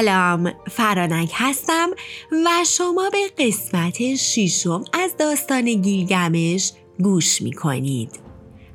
سلام فرانک هستم و شما به قسمت ششم از داستان گیلگمش گوش می کنید.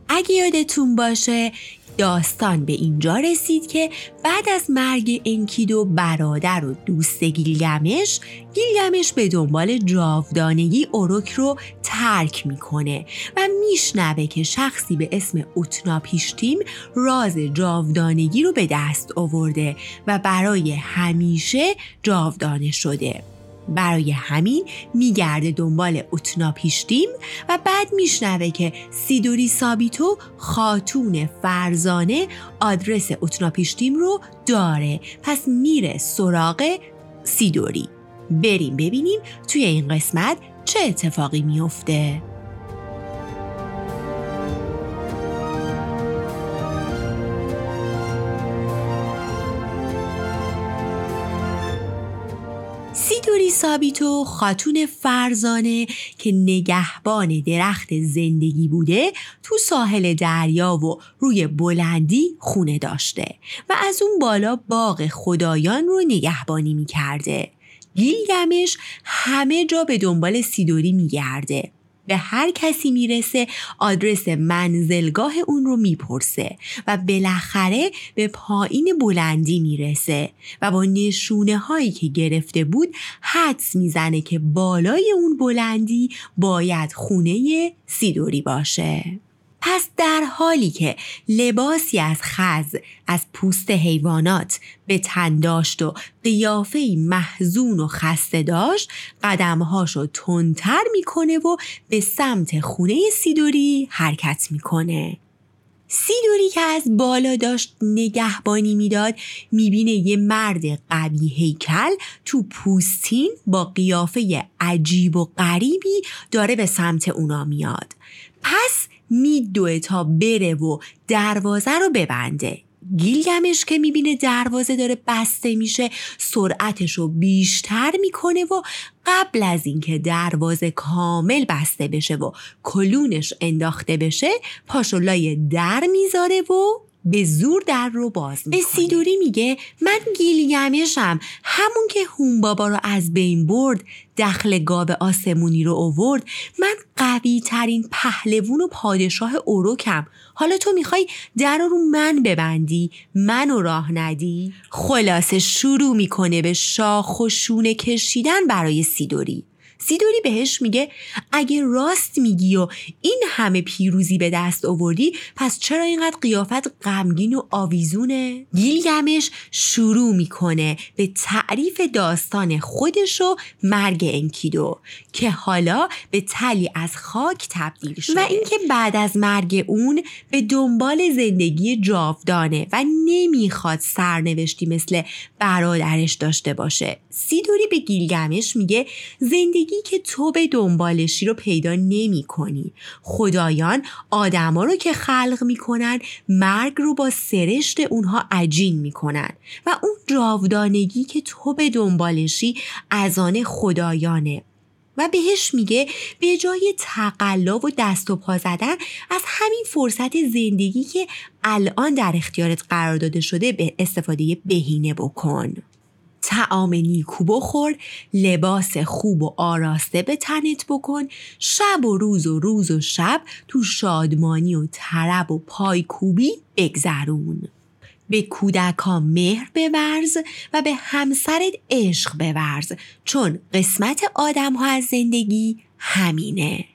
اگه یادتون باشه داستان به اینجا رسید که بعد از مرگ انکیدو برادر و دوست گیلگمش گیلگمش به دنبال جاودانگی اوروک رو ترک می‌کنه و میشنوه که شخصی به اسم اوتناپیشتیم راز جاودانگی رو به دست آورده و برای همیشه جاودانه شده. برای همین میگرده دنبال اتنا پیشتیم و بعد میشنوه که سیدوری سابیتو خاتون فرزانه آدرس اتنا پیشتیم رو داره. پس میره سراغ سیدوری. بریم ببینیم توی این قسمت چه اتفاقی میفته سیدوری سابیتو خاتون فرزانه که نگهبان درخت زندگی بوده تو ساحل دریا و روی بلندی خونه داشته و از اون بالا باغ خدایان رو نگهبانی می‌کرده. گیلگمش همه جا به دنبال سیدوری میگرده به هر کسی می‌رسه آدرس منزلگاه اون رو می‌پرسه و بالاخره به پایین بلندی می‌رسه و با نشونه هایی که گرفته بود حدس می‌زنه که بالای اون بلندی باید خونه سیدوری باشه. پس در حالی که لباسی از خز از پوست حیوانات به تن داشت و قیافه محزون و خسته داشت قدمهاشو تندتر می‌کنه و به سمت خونه سیدوری حرکت می‌کنه. سیدوری که از بالا داشت نگهبانی می‌داد می‌بینه یه مرد قوی هیکل تو پوستین با قیافه عجیب و غریبی داره به سمت اونا میاد. پس میدوه تا بره و دروازه رو ببنده. گیلگمش که می‌بینه دروازه داره بسته میشه سرعتش رو بیشتر می‌کنه و قبل از اینکه دروازه کامل بسته بشه و کلونش انداخته بشه پاشو لای در می‌ذاره و به زور در رو باز می‌کنه به سیدوری میگه من گیلگمشم همون که هون بابا رو از بین برد دخل گاب آسمونی رو اوورد من قوی ترین پهلوون و پادشاه اوروکم. حالا تو می‌خوای در رو من ببندی منو راه ندی؟ خلاصه شروع می‌کنه به شاخ و شونه کشیدن برای سیدوری. سیدوری بهش میگه اگه راست میگی و این همه پیروزی به دست آوردی پس چرا اینقدر قیافت غمگین و آویزونه؟ گیلگمش شروع می‌کنه به تعریف داستان خودش و مرگ انکیدو که حالا به تلی از خاک تبدیل شده. و اینکه بعد از مرگ اون به دنبال زندگی جاودانه و نمی‌خواد سرنوشتی مثل برادرش داشته باشه. سیدوری به گیلگمش میگه زندگی که تو به دنبالشی رو پیدا نمی کنی. خدایان آدما رو که خلق می‌کنن مرگ رو با سرشت اونها عجین می‌کنن و اون جاودانگی که تو به دنبالشی از آن خدایانه و بهش میگه به جای تقلا و دست و پا زدن از همین فرصت زندگی که الان در اختیارت قرار داده شده به استفاده بهینه بکن. تعام نیکو بخور لباس خوب و آراسته به تنت بکن. شب و روز و روز و شب تو شادمانی و طرب و پایکوبی بگذرون. به کودکان مهر بورز و به همسرت عشق بورز چون قسمت آدم ها از زندگی همینه.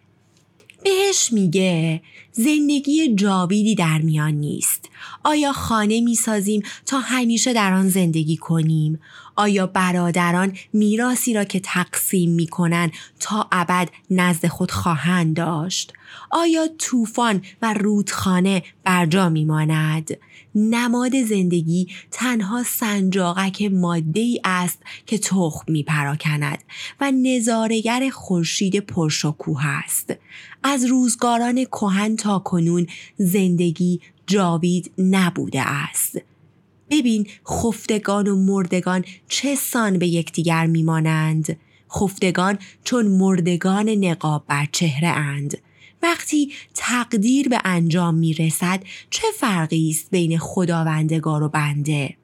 بهش میگه زندگی جاویدی در میان نیست. آیا خانه می‌سازیم تا همیشه در آن زندگی کنیم؟ آیا برادران میراسی را که تقسیم می‌کنند تا ابد نزد خود خواهند داشت؟ آیا طوفان و رودخانه برجا میماند؟ نماد زندگی تنها سنجاقک ماده ای است که تخم می پراکند و نظارگر خورشید پرشکوه است. از روزگاران کهن تا کنون زندگی جاوید نبوده است. ببین خفتگان و مردگان چه سان به یکدیگر میمانند. خفتگان چون مردگان نقاب بر چهره اند. وقتی تقدیر به انجام می رسد چه فرقی است بین خداوندگار و بنده؟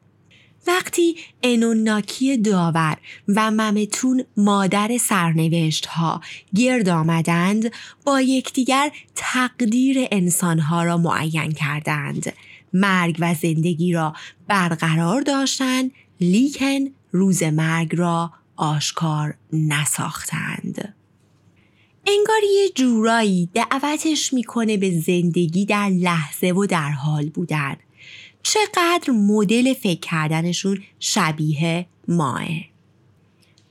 وقتی انوناکی داور و ممتون مادر سرنوشت ها گرد آمدند با یکدیگر تقدیر انسانها را معین کردند. مرگ و زندگی را برقرار داشتند لیکن روز مرگ را آشکار نساختند. انگار یه جورایی دعوتش می‌کنه به زندگی در لحظه و در حال بودن. چقدر مدل فکر کردنشون شبیه ماه.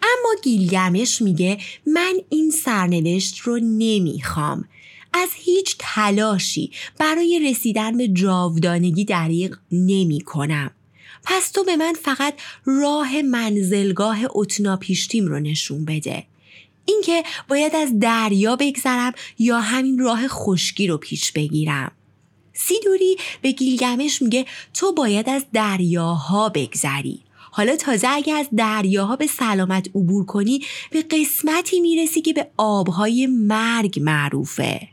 اما گیلگمش میگه من این سرنوشت رو نمی‌خوام. از هیچ تلاشی برای رسیدن به جاودانگی دریغ نمی کنم. پس تو به من فقط راه منزلگاه اتناپیشتیم رو نشون بده. اینکه باید از دریا بگذرم یا همین راه خشکی رو پیش بگیرم. سیدوری به گیلگمش میگه تو باید از دریاها بگذری حالا تازه اگه از دریاها به سلامت عبور کنی به قسمتی می‌رسی که به آبهای مرگ معروفه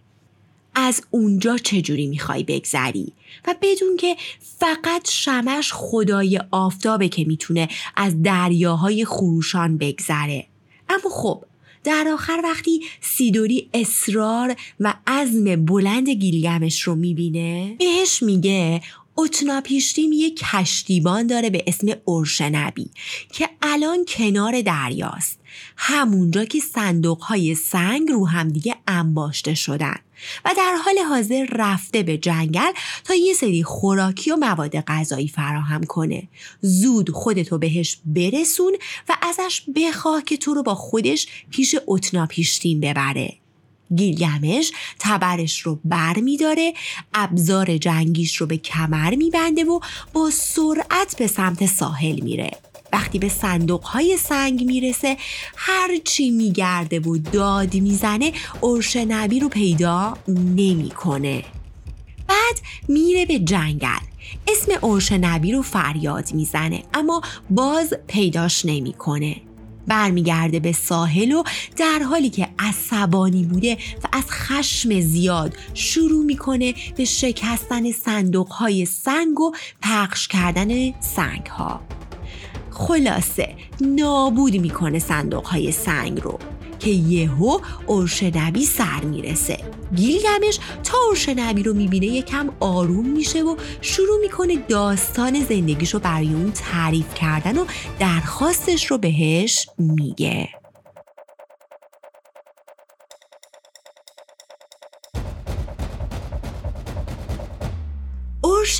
از اونجا چجوری می‌خوای بگذری؟ و بدون که فقط شمش خدای آفتابه که می‌تونه از دریاهای خروشان بگذره. اما خب در آخر وقتی سیدوری اصرار و عزم بلند گیلگمش رو می‌بینه بهش میگه اتناپیشتیم یه کشتیبان داره به اسم ارشنبی که الان کنار دریاست. همونجا که صندوق های سنگ رو همدیگه انباشته شدن و در حال حاضر رفته به جنگل تا یه سری خوراکی و مواد غذایی فراهم کنه. زود خودتو بهش برسون و ازش بخواه که تو رو با خودش پیش اتناپیشتیم ببره. گیلگمش تبرش رو بر می داره ابزار جنگیش رو به کمر می بنده و با سرعت به سمت ساحل میره وقتی به صندوق های سنگ می‌رسه هرچی میگرده و داد می‌زنه نبی رو پیدا نمی‌کنه. بعد میره به جنگل اسم نبی رو فریاد می‌زنه اما باز پیداش نمی‌کنه. برمیگرده به ساحل و در حالی که عصبانی بوده و از خشم زیاد شروع می‌کنه به شکستن صندوق های سنگ و پخش کردن سنگ ها خلاصه نابود می‌کنه صندوق های سنگ رو. که یهو ارشنبی سر می‌رسه. گیلگمش تا ارشنبی رو می‌بینه یکم آروم میشه و شروع می‌کنه داستان زندگیش رو برای اون تعریف کردن و درخواستش رو بهش میگه.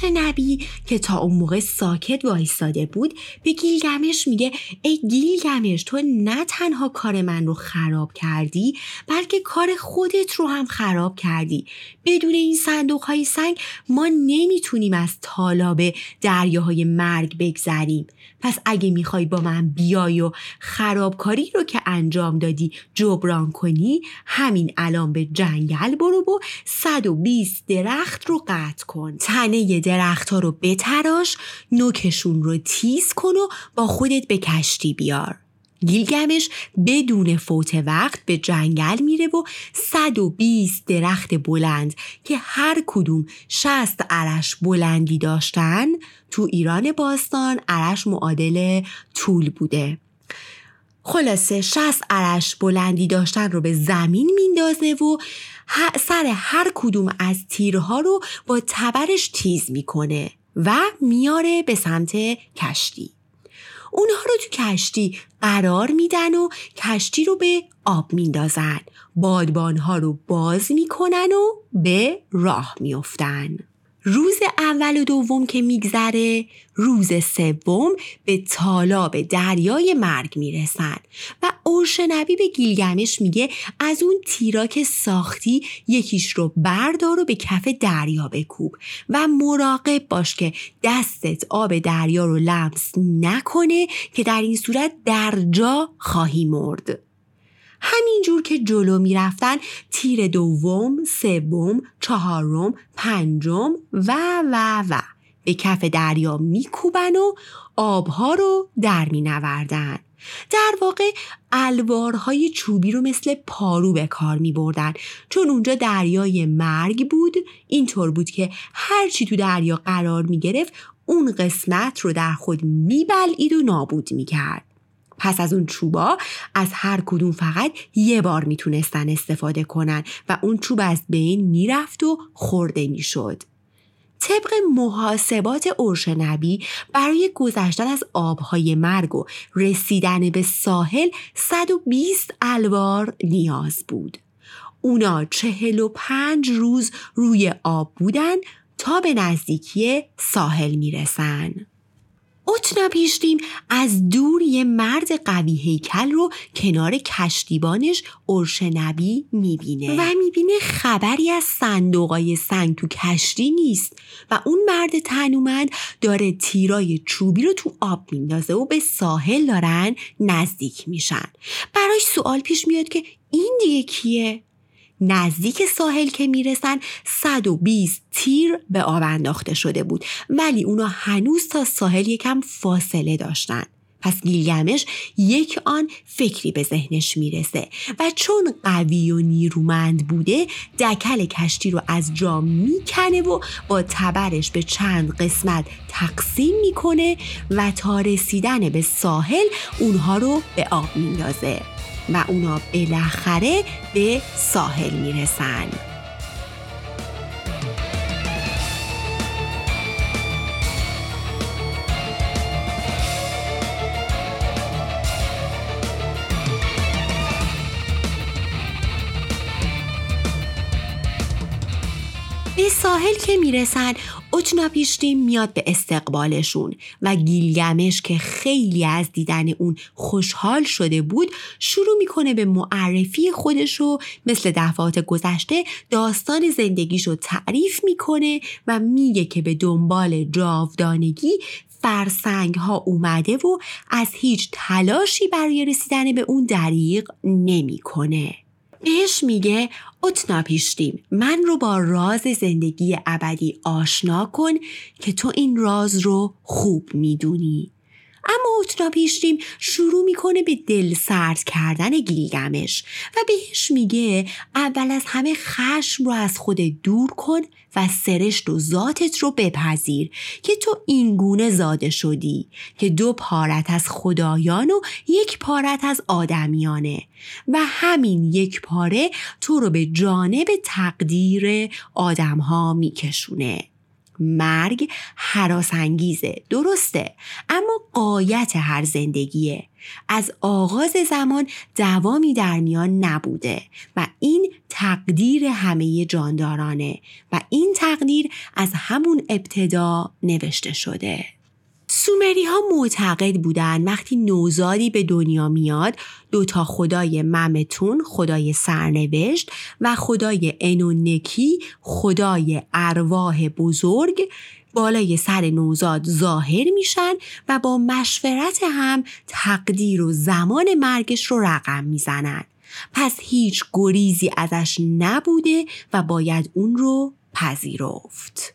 نبی که تا اون موقع ساکت وایستاده بود به گیلگمش میگه ای گیلگمش تو نه تنها کار من رو خراب کردی بلکه کار خودت رو هم خراب کردی. بدون این صندوق های سنگ ما نمی‌تونیم از تالاب دریاهای مرگ بگذریم. پس اگه می‌خوای با من بیای و خرابکاری رو که انجام دادی جبران کنی همین الان به جنگل برو و 120 درخت رو قطع کن. تنه درختها رو بتراش نوکشون رو تیز کن و با خودت به کشتی بیار. گیلگمش بدون فوت وقت به جنگل میره و 120 درخت بلند که هر کدوم 60 عرش بلندی داشتن تو ایران باستان عرش معادل طول بوده. خلاصه 60 عرش بلندی داشتن رو به زمین میندازه و سر هر کدوم از تیرها رو با تبرش تیز می‌کنه و میاره به سمت کشتی. اونها رو تو کشتی قرار میدن و کشتی رو به آب میندازن. بادبانها رو باز می‌کنن و به راه میافتن. روز اول و دوم که میگذره روز سوم به تالاب دریای مرگ می‌رسن و اورشنبی به گیلگمش میگه از اون تیراک ساختی یکیش رو بردار و به کف دریا بکوب و مراقب باش که دستت آب دریا رو لمس نکنه که در این صورت در جا خواهی مرد. همینجور که جلو می‌رفتن تیر دوم، سوم، چهارم، پنجم و و و به کف دریا میکوبن و آبها رو در مینوردن. در واقع الوارهای چوبی رو مثل پارو به کار می بردن چون اونجا دریای مرگ بود اینطور بود که هرچی تو دریا قرار می گرفت اون قسمت رو در خود میبلعید و نابود می‌کرد. پس از اون چوبا از هر کدوم فقط یه بار می‌تونستن استفاده کنن و اون چوب از بین می‌رفت و خورده می‌شد. طبق محاسبات نبی برای گذشتن از آبهای مرگ و رسیدن به ساحل 120 الوار نیاز بود. اونا چهل و پنج روز روی آب بودن تا به نزدیکی ساحل می‌رسن. اتنا پیشتیم از دور یه مرد قوی هیکل رو کنار کشتیبانش نبی می‌بینه. و می‌بینه خبری از صندوقای سنگ تو کشتی نیست. و اون مرد تنومند داره تیرای چوبی رو تو آب میندازه و به ساحل دارن نزدیک میشن. براش سوال پیش میاد که این دیگه کیه؟ نزدیک ساحل که می‌رسن 120 تیر به آب انداخته شده بود. ولی اونا هنوز تا ساحل یکم فاصله داشتن. پس گیلگمش یک آن فکری به ذهنش می‌رسه و چون قوی و نیرومند بوده دکل کشتی رو از جا می‌کنه و با تبرش به چند قسمت تقسیم می‌کنه و تا رسیدن به ساحل اونها رو به آب میندازه. و اونا بالاخره به ساحل می‌رسن. ساحل که می‌رسن پیشتیم میاد به استقبالشون و گیلگمش که خیلی از دیدن اون خوشحال شده بود شروع می‌کنه به معرفی خودشو مثل دفعات گذشته داستان زندگیشو تعریف می‌کنه و میگه که به دنبال جاودانگی فرسنگ ها اومده و از هیچ تلاشی برای رسیدن به اون دریق نمی‌کنه. بهش میگه اتنا پیشتیم من رو با راز زندگی ابدی آشنا کن که تو این راز رو خوب می‌دونی. اما اتنا پیشتیم شروع می‌کنه به دل سرد کردن گیلگمش و بهش میگه اول از همه خشم رو از خود دور کن و سرشت و ذاتت رو بپذیر که تو اینگونه زاده شدی که دو پارت از خدایان و یک پارت از آدمیانه و همین یک پاره تو رو به جانب تقدیر آدمها میکشونه. مرگ حراس انگیزه. درسته. اما قایت هر زندگیه. از آغاز زمان دوامی در میان نبوده و این تقدیر همه جاندارانه و این تقدیر از همون ابتدا نوشته شده. سومری ها معتقد بودن وقتی نوزادی به دنیا میاد دوتا خدای ممتون خدای سرنوشت و خدای انونکی خدای ارواح بزرگ بالای سر نوزاد ظاهر میشن و با مشورت هم تقدیر و زمان مرگش رو رقم می‌زنن پس هیچ گریزی ازش نبوده و باید اون رو پذیرفت.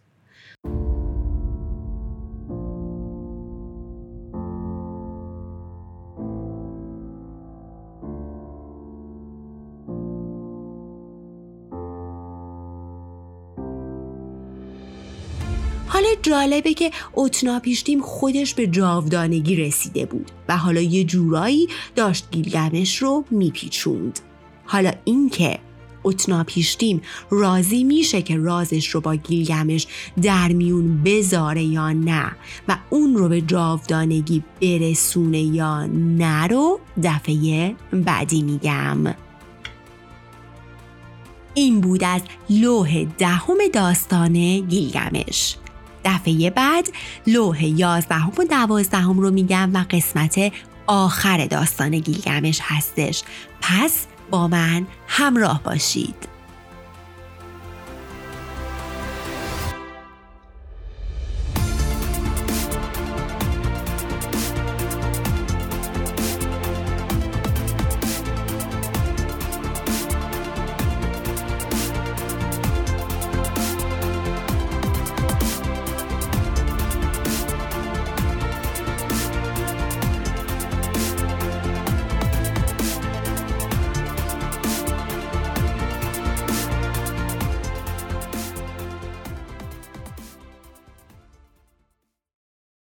حالا جالبه که اتنا پیشتیم خودش به جاودانگی رسیده بود و حالا یه جورایی داشت گیلگمش رو میپیچوند. حالا اینکه اتنا پیشتیم راضی میشه که رازش رو با گیلگمش در میون بذاره یا نه و اون رو به جاودانگی برسونه یا نه رو دفعه بعدی میگم. این بود از لوح دهم داستان گیلگمش. دفعه بعد لوح یازدهم و دوازدهم رو میگم و قسمت آخر داستان گیلگمش هستش. پس با من همراه باشید.